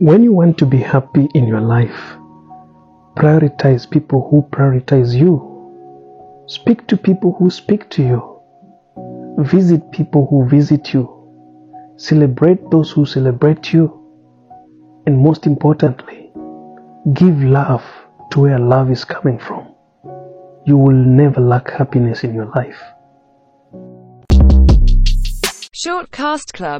When you want to be happy in your life, prioritize people who prioritize you. Speak to people who speak to you. Visit people who visit you. Celebrate those who celebrate you. And most importantly, give love to where love is coming from. You will never lack happiness in your life. Shortcast Club